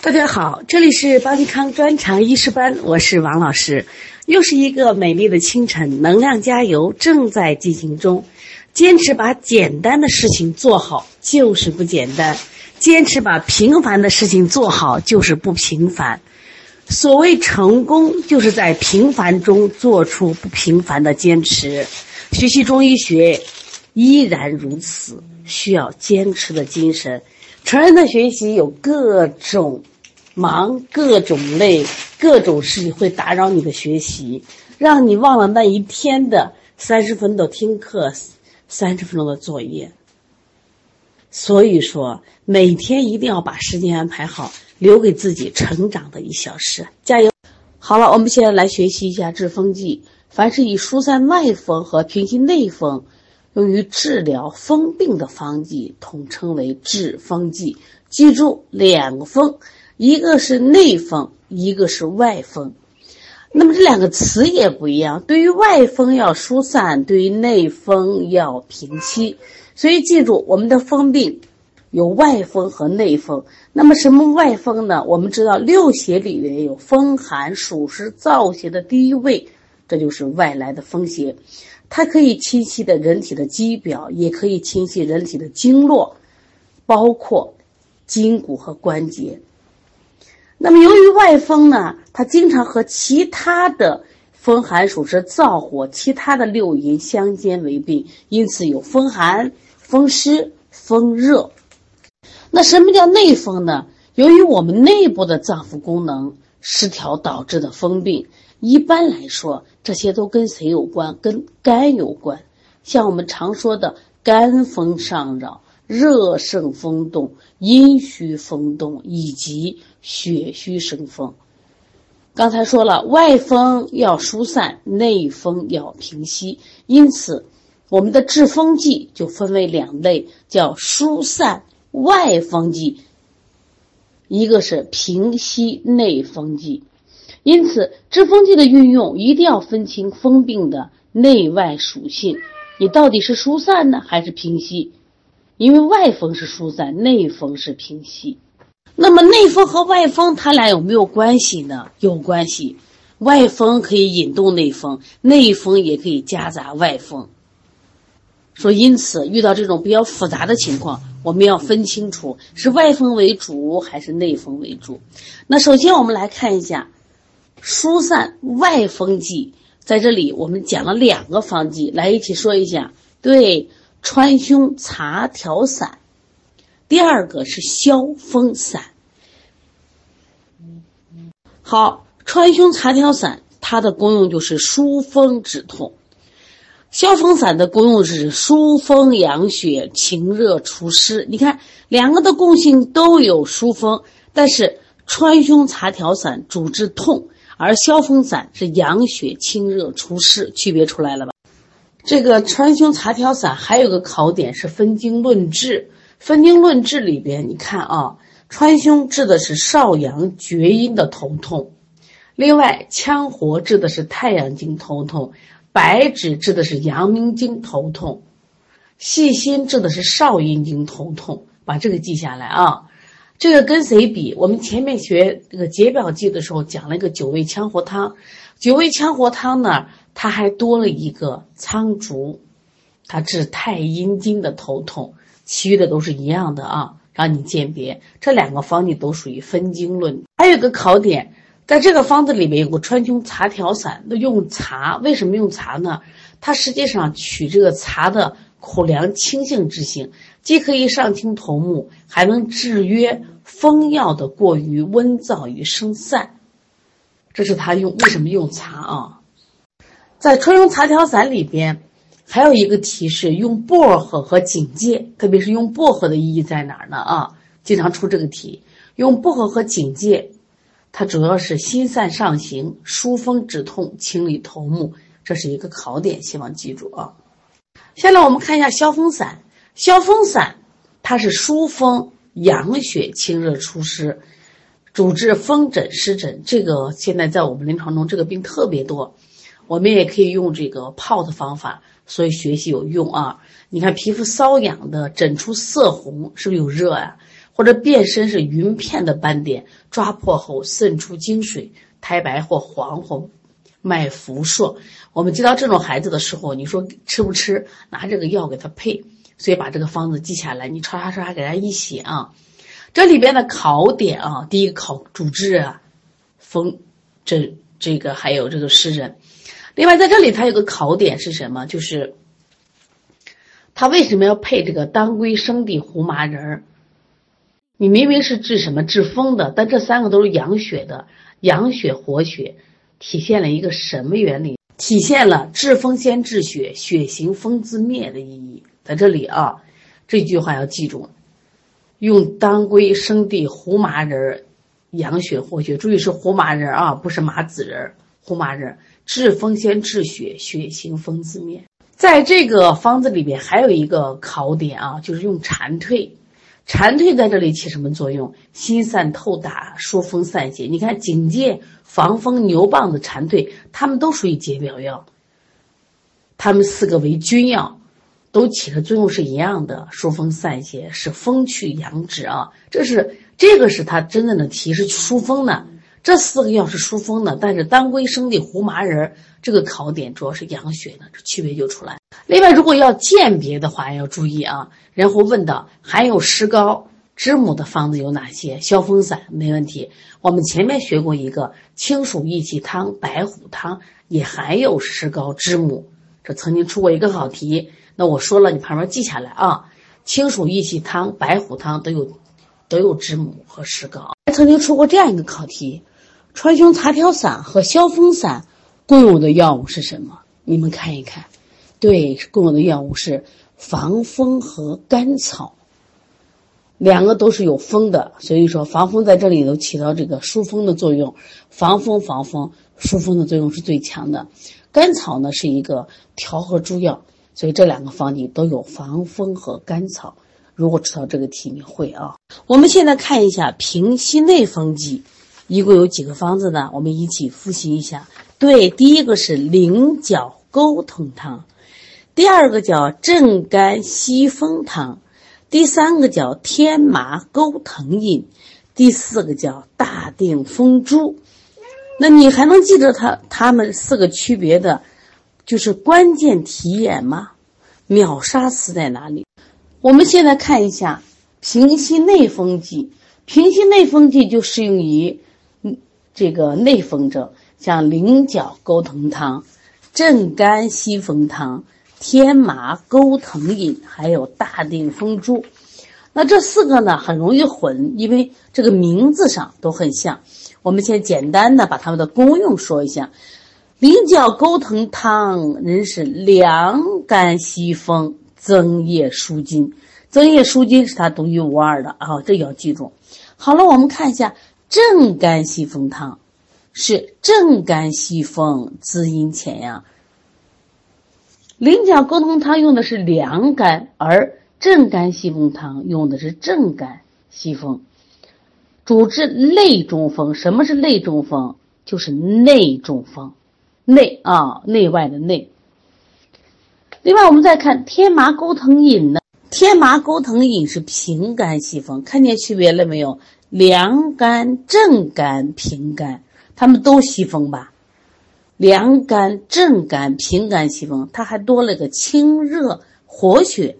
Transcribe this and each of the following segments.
大家好，这里是邦尼康专长医师班，我是王老师。又是一个美丽的清晨，能量加油正在进行中。坚持把简单的事情做好就是不简单，坚持把平凡的事情做好就是不平凡。所谓成功，就是在平凡中做出不平凡的坚持。学习中医学依然如此，需要坚持的精神。成人的学习有各种忙、各种累、各种事情会打扰你的学习，让你忘了那一天的三十分钟听课、三十分钟的作业。所以说，每天一定要把时间安排好，留给自己成长的一小时。加油！好了，我们现在来学习一下治风剂。凡是以疏散外风和平息内风。用于治疗风病的方剂统称为治风剂。记住，两个风，一个是内风，一个是外风。那么这两个词也不一样。对于外风要疏散，对于内风要平息。所以记住，我们的风病有外风和内风。那么什么外风呢？我们知道六邪里面有风寒暑湿燥邪的第一位，这就是外来的风邪。它可以侵袭的人体的肌表，也可以侵袭人体的经络，包括筋骨和关节。那么，由于外风呢，它经常和其他的风寒暑湿燥火、其他的六淫相兼为病，因此有风寒、风湿、风热。那什么叫内风呢？由于我们内部的脏腑功能失调导致的风病。一般来说，这些都跟谁有关？跟肝有关。像我们常说的肝风上扰、热盛风动、阴虚风动以及血虚生风。刚才说了，外风要疏散，内风要平息。因此，我们的治风剂就分为两类，叫疏散外风剂，一个是平息内风剂。因此，治风剂的运用一定要分清风病的内外属性。你到底是疏散呢，还是平息？因为外风是疏散，内风是平息。那么，内风和外风它俩有没有关系呢？有关系。外风可以引动内风，内风也可以夹杂外风。说，因此遇到这种比较复杂的情况，我们要分清楚是外风为主还是内风为主。那首先，我们来看一下。疏散外风剂，在这里我们讲了两个方剂，来一起说一下。对，川芎茶调散，第二个是消风散。好，川芎茶调散，它的功用就是疏风止痛；消风散的功用是疏风养血、清热除湿。你看，两个的共性都有疏风，但是川芎茶调散主治痛。而消风散是养血清热除湿，区别出来了吧？这个川芎茶调散还有个考点是分经论治。分经论治里边，你看啊，川芎治的是少阳厥阴的头痛，另外羌活治的是太阳经头痛，白芷治的是阳明经头痛，细辛治的是少阴经头痛。把这个记下来啊。这个跟谁比？我们前面学这个解表剂的时候讲了一个九味羌活汤，九味羌活汤呢，它还多了一个苍术，它治太阴经的头痛，其余的都是一样的啊，让你鉴别这两个方剂都属于分经论。还有个考点，在这个方子里面有个川芎茶调散，那用茶，为什么用茶呢？它实际上取这个茶的苦凉清性之性。既可以上清头目，还能制约风药的过于温燥与生散。这是他用为什么用茶啊？在川芎茶调散里边，还有一个提示：用薄荷和荆芥，特别是用薄荷的意义在哪儿呢？啊，经常出这个题。用薄荷和荆芥，它主要是心散上行、疏风止痛、清理头目，这是一个考点，希望记住啊。下来我们看一下消风散。消风散，它是疏风养血、清热除湿，主治风疹、湿疹。这个现在在我们临床中，这个病特别多。我们也可以用这个泡的方法，所以学习有用啊。你看皮肤瘙痒的，疹出色红，是不是有热啊？或者变身是云片的斑点，抓破后渗出精水，苔白或黄或脉浮数。我们接到这种孩子的时候，你说吃不吃？拿这个药给他配，所以把这个方子记下来，你唰唰唰给他一写啊。这里边的考点啊，第一个考主治啊，风，这这个还有这个湿疹。另外在这里它有个考点是什么？就是他为什么要配这个当归生地胡麻仁儿？你明明是治什么治风的，但这三个都是养血的，养血活血，体现了一个什么原理？体现了治风先治血，血行风自灭的意义。在这里啊，这句话要记住，用当归生地胡麻仁儿养血活血，注意是胡麻仁儿啊，不是麻子仁儿。胡麻仁儿治风先治血，血行风自灭。在这个方子里边还有一个考点啊，就是用蝉蜕。蝉蜕在这里起什么作用？心散透达，疏风散邪。你看警戒、防风、牛蒡子、蝉蜕，它们都属于解表药。它们四个为君药，都起的作用是一样的，疏风散邪，使风去阳止啊。这是这个是它真正的题，是疏风的。这四个药是疏风的，但是当归、生地、胡麻仁这个考点主要是养血的，这区别就出来。另外，如果要鉴别的话，要注意啊。然后问到含有石膏、知母的方子有哪些？消风散没问题。我们前面学过一个清暑益气汤、白虎汤也含有石膏、知母，曾经出过一个考题。那我说了，你旁边记下来啊。清暑益气汤、白虎汤都有都有知母和石膏。曾经出过这样一个考题：川芎茶调散和消风散共用的药物是什么？你们看一看。对，共用的药物是防风和甘草，两个都是有风的，所以说防风在这里头起到这个疏风的作用，防风防风疏风的作用是最强的。甘草呢是一个调和诸药，所以这两个方剂都有防风和甘草。如果知道这个题，你会啊？我们现在看一下平息内风剂，一共有几个方子呢？我们一起复习一下。对，第一个是菱角钩藤汤。第二个叫镇肝息风汤，第三个叫天麻钩藤饮，第四个叫大定风珠。那你还能记得它它们四个区别的，就是关键题眼吗？秒杀词在哪里？我们现在看一下平息内风剂，平息内风剂就适用于嗯这个内风症，像菱角钩藤汤、镇肝息风汤。天麻钩藤饮，还有大定风珠，那这四个呢很容易混，因为这个名字上都很像。我们先简单的把它们的功用说一下。菱角钩藤汤，人是凉肝息风、增液舒筋。增液舒筋是它独一无二的啊，这要记住。好了，我们看一下正肝息风汤，是正肝息风、滋阴潜阳。菱角钩藤汤用的是凉肝，而镇肝息风汤用的是镇肝息风，主治内中风。什么是内中风？就是内中风，内啊，内外的内。另外，我们再看天麻钩藤饮呢？天麻钩藤饮是平肝息风，看见区别了没有？凉肝、镇肝、平肝，他们都息风吧？凉肝、镇肝、平肝息风，它还多了个清热活血，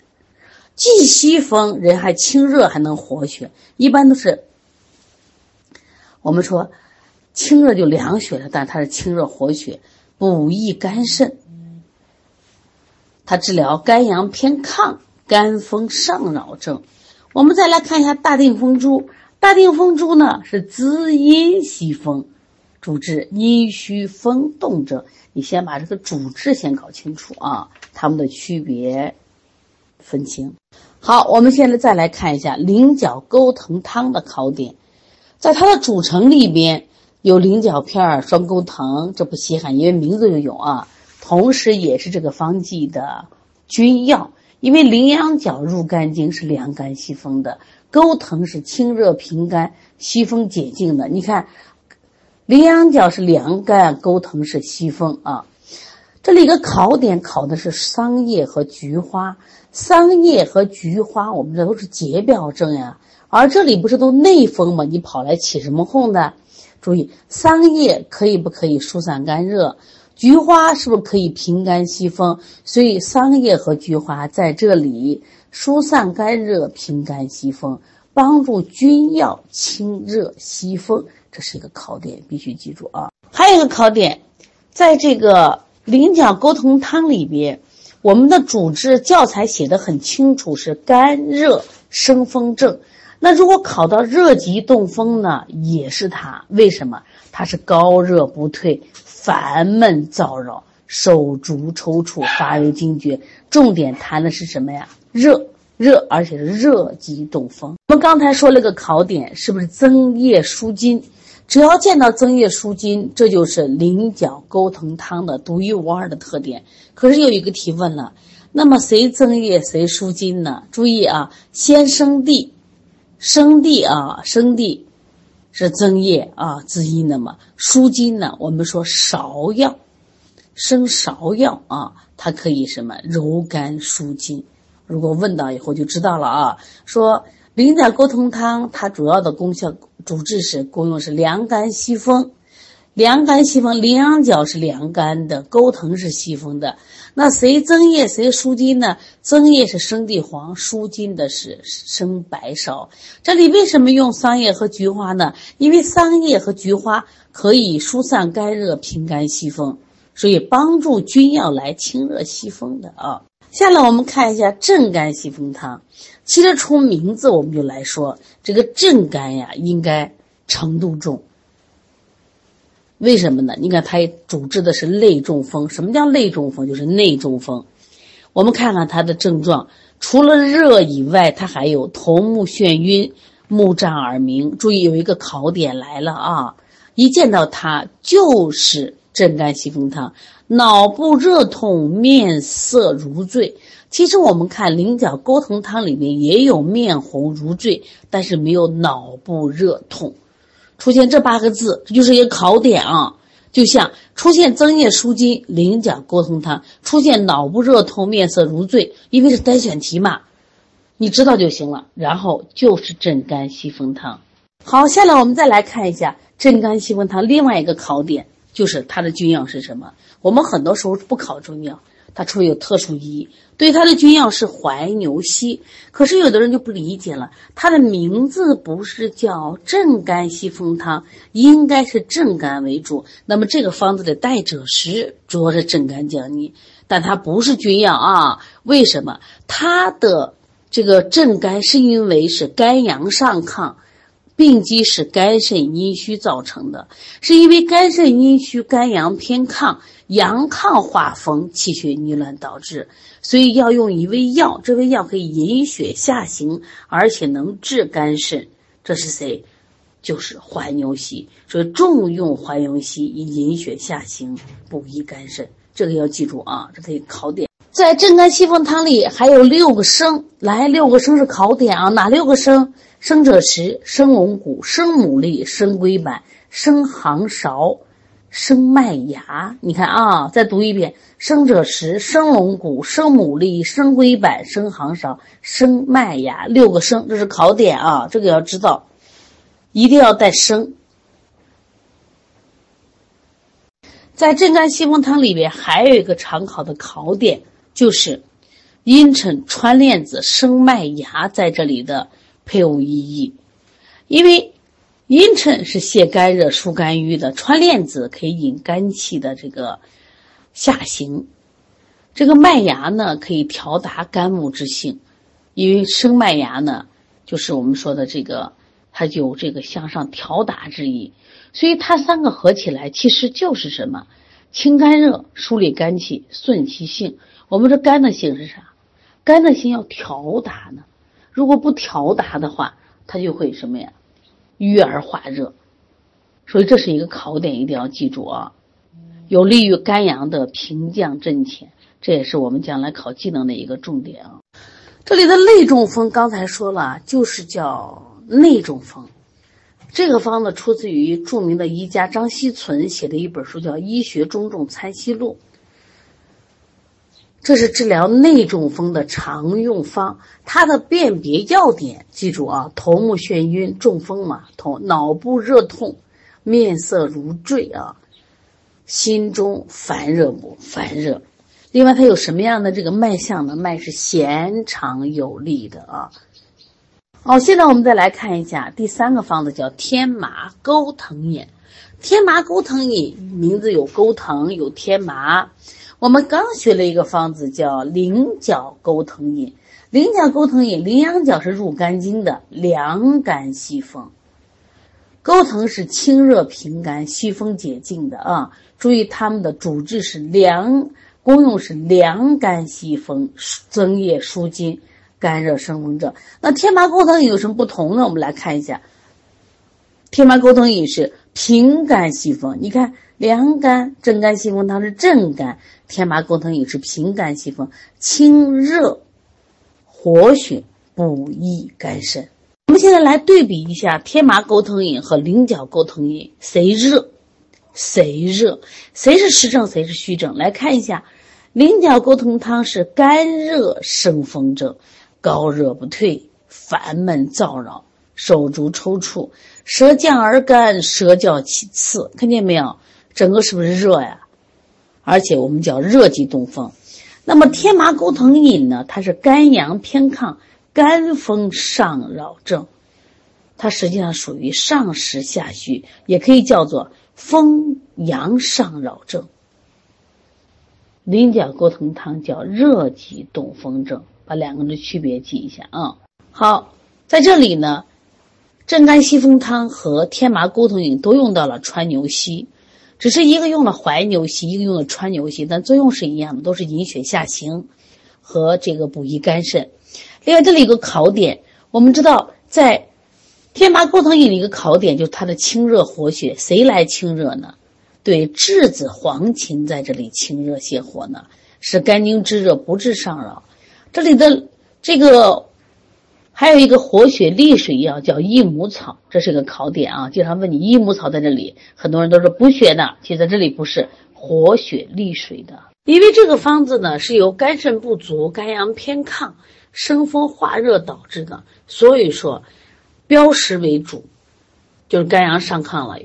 既息风，人还清热，还能活血。一般都是我们说清热就凉血了，但它是清热活血，补益肝肾，它治疗肝阳偏亢、肝风上扰症。我们再来看一下大定风珠，大定风珠呢是滋阴息风。主治阴虚风动症，你先把这个主治先搞清楚啊，它们的区别分清。好，我们现在再来看一下菱角钩藤汤的考点，在它的组成里边有菱角片、双钩藤，这不稀罕，因为名字就有啊。同时，也是这个方剂的君药，因为羚羊角入肝经是凉肝息风的，钩藤是清热平肝、息风解痉的。你看。羚羊角是凉肝，钩藤是息风啊。这里一个考点考的是桑叶和菊花，桑叶和菊花，我们这都是解表症呀。而这里不是都内风吗？你跑来起什么哄呢？注意，桑叶可以不可以疏散肝热？菊花是不是可以平肝息风？所以桑叶和菊花在这里疏散肝热、平肝息风，帮助君药清热息风，这是一个考点，必须记住啊！还有一个考点，在这个菱角钩藤汤里边，我们的主治教材写的很清楚，是肝热生风症。那如果考到热极动风呢，也是它。为什么？它是高热不退，烦闷燥扰，手足抽搐，发为惊厥。重点谈的是什么呀？热热，而且是热极动风。我们刚才说了个考点，是不是增液舒筋？只要见到增液舒筋，这就是菱角钩藤汤的独一无二的特点。可是有一个提问了，那么谁增液谁舒筋呢？注意啊，先生地。生地啊，生地是增液啊，滋阴的嘛。舒筋呢，我们说芍药，生芍药啊，它可以什么柔肝舒筋。如果问到以后就知道了啊。说菱角钩藤汤，它主要的功效主治是功用是凉肝息风。凉肝息风，羚羊角是凉肝的，钩藤是息风的。那谁增液谁舒筋呢？增液是生地黄，舒筋的是生白芍。这里为什么用桑叶和菊花呢？因为桑叶和菊花可以疏散肝热、平肝息风，所以帮助君药来清热息风的啊。下来我们看一下镇肝息风汤。其实从名字我们就来说，这个镇肝呀，应该程度重。为什么呢？你看，它主治的是内中风。什么叫内中风？就是内中风。我们看看它的症状，除了热以外，它还有头目眩晕、目胀耳鸣。注意，有一个考点来了啊！一见到它就是镇肝息风汤，脑部热痛，面色如醉。其实我们看菱角钩藤汤里面也有面红如醉，但是没有脑部热痛。出现这八个字，这就是一个考点啊！就像出现增液舒筋、菱角钩藤汤，出现脑部热痛、面色如醉，因为是单选题嘛，你知道就行了。然后就是镇肝息风汤。好，下来我们再来看一下镇肝息风汤另外一个考点，就是它的君药是什么？我们很多时候不考中药。它除了有特殊意义，对它的君药是怀牛膝。可是有的人就不理解了，它的名字不是叫镇肝息风汤，应该是镇肝为主。那么这个方子的代赭石主要是镇肝降逆，但它不是君药啊。为什么？它的这个镇肝是因为是肝阳上亢。病机是肝肾阴虚造成的，是因为肝肾阴虚、肝阳偏亢、阳亢化风、气血逆乱导致，所以要用一味药，这味药可以引血下行，而且能治肝肾。这是谁？就是怀牛膝。所以重用怀牛膝以引血下行，补益肝肾。这个要记住啊，这可以考点。在镇肝息风汤里还有六个生，来六个生是考点啊，哪六个生？生者石、生龙骨、生牡蛎、生龟板、生杭芍、生麦芽。你看啊，再读一遍：生者石、生龙骨、生牡蛎、生龟板、生杭芍、生麦芽。六个生，这是考点啊，这个要知道，一定要带生。在镇肝息风汤里边还有一个常考的考点，就是阴沉穿链子、生麦芽在这里的。配伍意义，因为茵陈是泻肝热、疏肝郁的，穿链子可以引肝气的这个下行。这个麦芽呢，可以调达肝木之性，因为生麦芽呢，就是我们说的这个，它有这个向上调达之意。所以它三个合起来，其实就是什么？清肝热、疏理肝气、顺其性。我们说肝的性是啥？肝的性要调达呢。如果不调达的话，它就会什么呀？郁而化热，所以这是一个考点，一定要记住啊！有利于肝阳的平降镇潜，这也是我们将来考技能的一个重点啊。这里的内中风，刚才说了，就是叫内中风。这个方子出自于著名的医家张锡存写的一本书，叫《医学中重参析录》。这是治疗内中风的常用方，它的辨别要点记住啊：头目眩晕，中风嘛；头脑部热痛，面色如坠啊；心中烦热不烦热。另外，它有什么样的这个脉象呢？脉是弦长有力的啊。好，现在我们再来看一下第三个方子，叫天麻钩藤饮。天麻钩藤饮名字有钩藤，有天麻。我们刚学了一个方子，叫菱角钩藤饮。菱角钩藤饮，羚羊角是入肝经的，凉肝息风；钩藤是清热平肝、息风解痉的啊。注意它们的主治是凉，功用是凉肝息风、增液舒筋、肝热生风症。那天麻钩藤饮有什么不同呢？我们来看一下，天麻钩藤饮是平肝息风。你看，凉肝、镇肝息风，汤是镇肝。天麻钩藤饮是平肝息风、清热活血、补益肝肾。我们现在来对比一下天麻钩藤饮和菱角钩藤饮，谁热谁热？谁是实症？谁是虚症？来看一下，菱角钩藤汤是肝热生风症，高热不退，烦闷燥扰，手足抽搐，舌降而干，舌较起刺，看见没有？整个是不是热呀？而且我们叫热极动风，那么天麻钩藤饮呢？它是肝阳偏亢、肝风上扰症，它实际上属于上实下虚，也可以叫做风阳上扰症。菱角钩藤汤叫热极动风症，把两个的区别记一下啊。好，在这里呢，镇肝息风汤和天麻钩藤饮都用到了川牛膝。只是一个用了怀牛膝，一个用了川牛膝，但作用是一样的，都是引血下行和这个补益肝肾。另外，这里有个考点，我们知道在天麻钩藤饮的一个考点就是它的清热活血，谁来清热呢？对，栀子、黄芩在这里清热泻火呢，使肝经之热不治上扰。这里的这个。还有一个活血利水药叫益母草，这是个考点啊！经常问你益母草在这里，很多人都说补血的，其实在这里不是活血利水的。因为这个方子呢是由肝肾不足、肝阳偏亢、生风化热导致的，所以说标识为主，就是肝阳上亢了。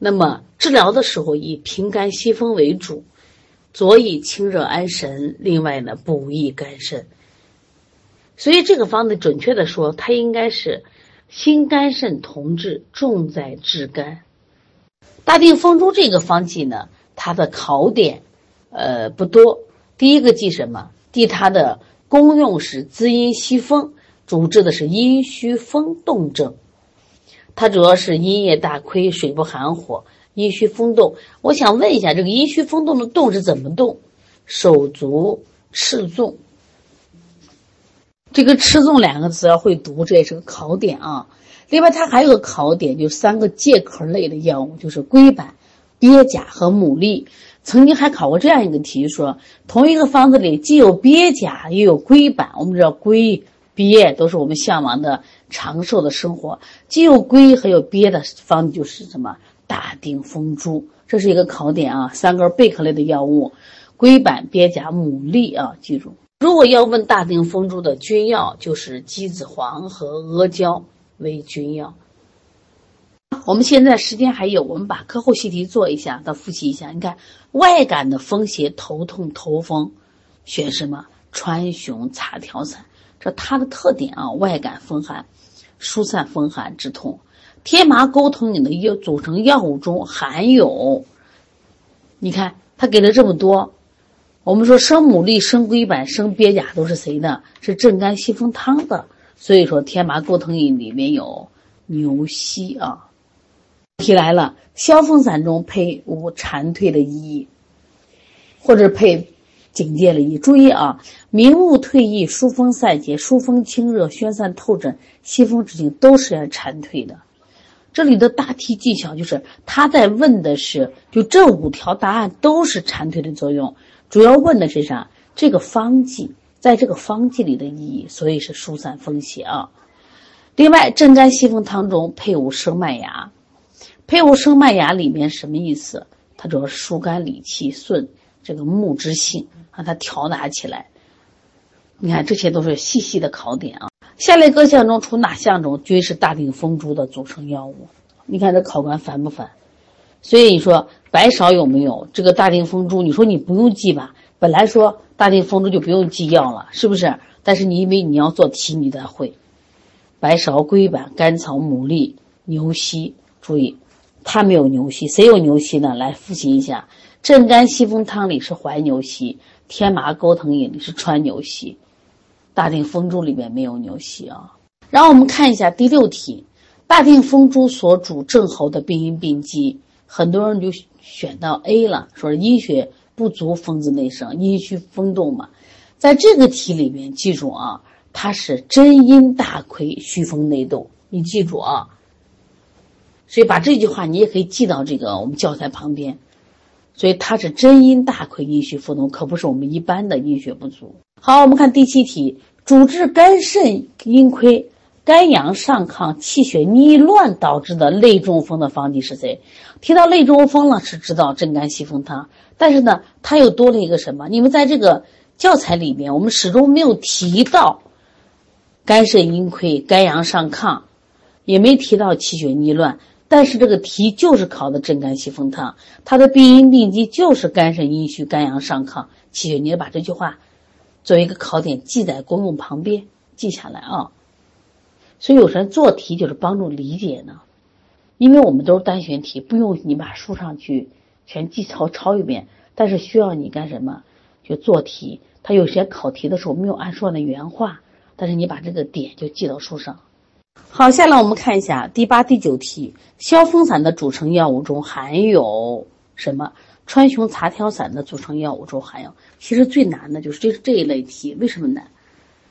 那么治疗的时候以平肝息风为主，佐以清热安神，另外呢补益肝肾。所以这个方子准确的说，它应该是心肝肾同治，重在治肝。大定风珠这个方剂呢，它的考点，呃不多。第一个记什么？记它的功用是滋阴息风，主治的是阴虚风动症。它主要是阴液大亏，水不含火，阴虚风动。我想问一下，这个阴虚风动的动是怎么动？手足赤纵。这个“吃粽”两个字要会读，这也是个考点啊。另外，它还有个考点，就三个介壳类的药物，就是龟板、鳖甲和牡蛎。曾经还考过这样一个题，说同一个方子里既有鳖甲，又有龟板。我们知道龟、鳖都是我们向往的长寿的生活，既有龟还有鳖的方子就是什么？大定风珠，这是一个考点啊。三根贝壳类的药物，龟板、鳖甲、牡蛎啊，记住。如果要问大定风珠的君药，就是鸡子黄和阿胶为君药。我们现在时间还有，我们把课后习题做一下，再复习一下。你看，外感的风邪、头痛、头风，选什么？川芎茶调散。这它的特点啊，外感风寒，疏散风寒之痛。天麻钩藤饮的药组成药物中含有，你看它给了这么多。我们说生牡蛎、生龟板、生鳖甲都是谁的？是镇肝息风汤的。所以说天麻钩藤饮里面有牛膝啊。题来了，消风散中配无蝉蜕的衣，或者配警戒的衣。注意啊，明目退翳、疏风散结、疏风清热、宣散透疹、息风止痉都是要蝉蜕的。这里的大题技巧就是他在问的是，就这五条答案都是蝉蜕的作用。主要问的是啥？这个方剂在这个方剂里的意义，所以是疏散风邪啊。另外，镇肝息风汤中配伍生麦芽，配伍生麦芽里面什么意思？它主要是疏肝理气、顺这个木之性，让它调达起来。你看，这些都是细细的考点啊。下列各项中，除哪项中均是大定风珠的组成药物？你看这考官烦不烦？所以你说白芍有没有这个大定风珠？你说你不用记吧？本来说大定风珠就不用记药了，是不是？但是你因为你要做题，你得会。白芍、龟板、甘草、牡蛎、牛膝，注意，它没有牛膝，谁有牛膝呢？来复习一下，镇肝息风汤里是怀牛膝，天麻钩藤饮里是川牛膝，大定风珠里面没有牛膝啊。然后我们看一下第六题，大定风珠所主症候的病因病机，很多人就选到 A 了，说阴血不足，风自内生，阴虚风动嘛。在这个题里面，记住啊。它是真阴大亏，虚风内动，你记住啊。所以把这句话你也可以记到这个我们教材旁边。所以它是真阴大亏，阴虚风动，可不是我们一般的阴血不足。好，我们看第七题，主治肝肾阴亏、肝阳上亢、气血逆乱导致的类中风的方剂是谁？提到类中风了，是知道镇肝息风汤，但是呢，它又多了一个什么？你们在这个教材里面，我们始终没有提到。肝肾阴亏、肝阳上亢，也没提到气血逆乱，但是这个题就是考的镇肝息风汤，它的病因病机就是肝肾阴虚、肝阳上亢、气血。你把这句话作为一个考点记在公用旁边，记下来啊。所以有时候做题就是帮助理解呢，因为我们都是单选题，不用你把书上去全记抄抄一遍，但是需要你干什么？就做题。他有些考题的时候没有按书上的原话。但是你把这个点就记到书上。好，下来我们看一下第八、第九题。消风散的组成药物中含有什么？川芎茶调散的组成药物中含有。其实最难的就是这这一类题，为什么难？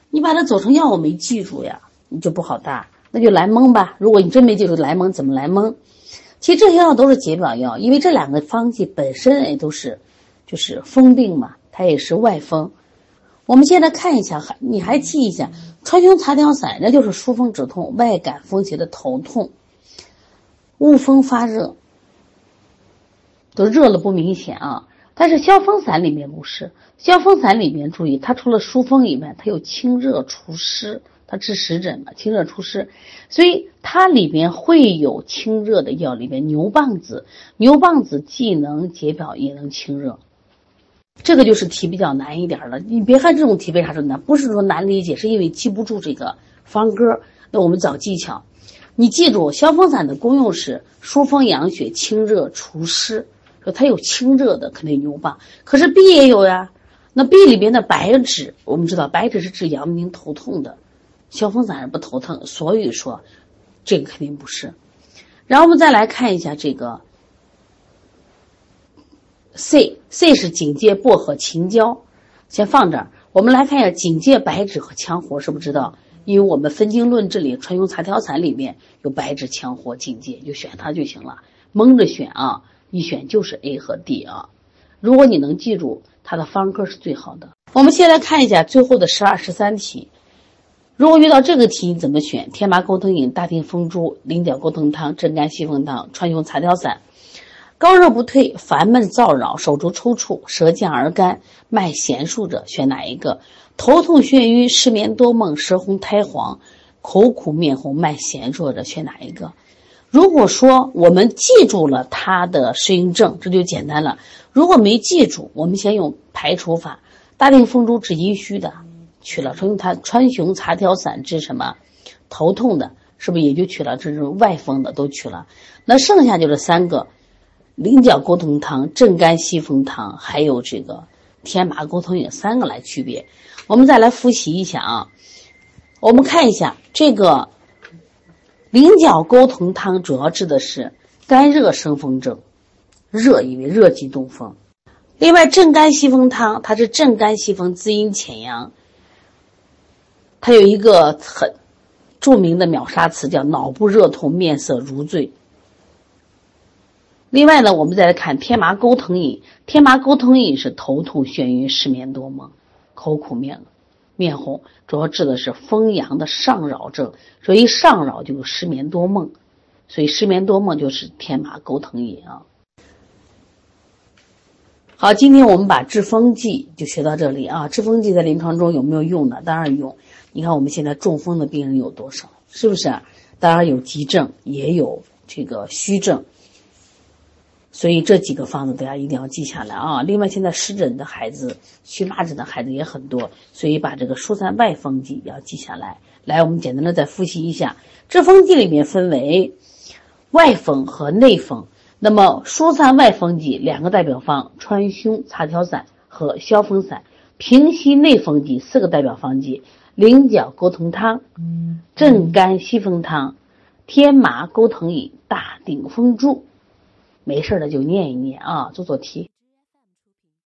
你把它组成药物没记住呀，你就不好搭。那就来蒙吧。如果你真没记住来蒙，怎么来蒙？其实这些药都是解表药，因为这两个方剂本身也都是，就是风病嘛，它也是外风。我们现在看一下，还你还记一下，川芎茶调散，那就是疏风止痛、外感风邪的头痛、恶风发热，都热了不明显啊。但是消风散里面不是，消风散里面注意，它除了疏风以外，它有清热除湿，它治湿疹嘛，清热除湿，所以它里面会有清热的药，里面牛蒡子，牛蒡子既能解表，也能清热。这个就是题比较难一点了，你别看这种题为啥说难，不是说难理解，是因为记不住这个方歌。那我们找技巧，你记住消风散的功用是疏风养血、清热除湿，说它有清热的，肯定牛蒡。可是 B 也有呀，那 B 里边的白芷，我们知道白芷是治阳明头痛的，消风散是不头疼，所以说这个肯定不是。然后我们再来看一下这个。C C 是警戒薄荷、秦椒，先放这儿。我们来看一下警戒白芷和羌活，是不是知道？因为我们分经论这里川芎茶调散里面有白芷、羌活、警戒，就选它就行了。蒙着选啊，一选就是 A 和 D 啊。如果你能记住它的方科是最好的。我们先来看一下最后的十二、十三题。如果遇到这个题，你怎么选？天麻钩藤饮、大定风珠、菱角钩藤汤、镇肝息风汤、川芎茶调散。高热不退，烦闷燥扰，手足抽搐，舌降而干，脉弦数者，选哪一个？头痛眩晕，失眠多梦，舌红苔黄，口苦面红，脉弦数者，选哪一个？如果说我们记住了它的适应症，这就简单了。如果没记住，我们先用排除法。大定风珠治阴虚的，取了；说用它川芎茶调散治什么？头痛的，是不是也就取了？这种外风的都取了。那剩下就是三个。菱角钩藤汤、镇肝息风汤，还有这个天麻钩藤饮三个来区别。我们再来复习一下啊。我们看一下这个菱角钩藤汤，主要治的是肝热生风症，热因为热极动风。另外，镇肝息风汤它是镇肝息风，滋阴潜阳。它有一个很著名的秒杀词，叫脑部热痛，面色如醉。另外呢，我们再来看天麻钩藤饮。天麻钩藤饮是头痛眩晕、失眠多梦、口苦面面红，主要治的是风阳的上扰症。所以上扰就是失眠多梦，所以失眠多梦就是天麻钩藤饮啊。好，今天我们把治风剂就学到这里啊。治风剂在临床中有没有用呢？当然用。你看我们现在中风的病人有多少？是不是？当然有急症，也有这个虚症。所以这几个方子大家一定要记下来啊。另外，现在湿疹的孩子、荨麻疹的孩子也很多，所以把这个疏散外风剂要记下来。来，我们简单的再复习一下，治风剂里面分为外风和内风。那么疏散外风剂两个代表方：川芎茶条散和消风散。平息内风剂四个代表方剂：菱角钩藤汤、镇肝息风汤、天麻钩藤饮、大顶风珠。没事的就念一念啊，做做题。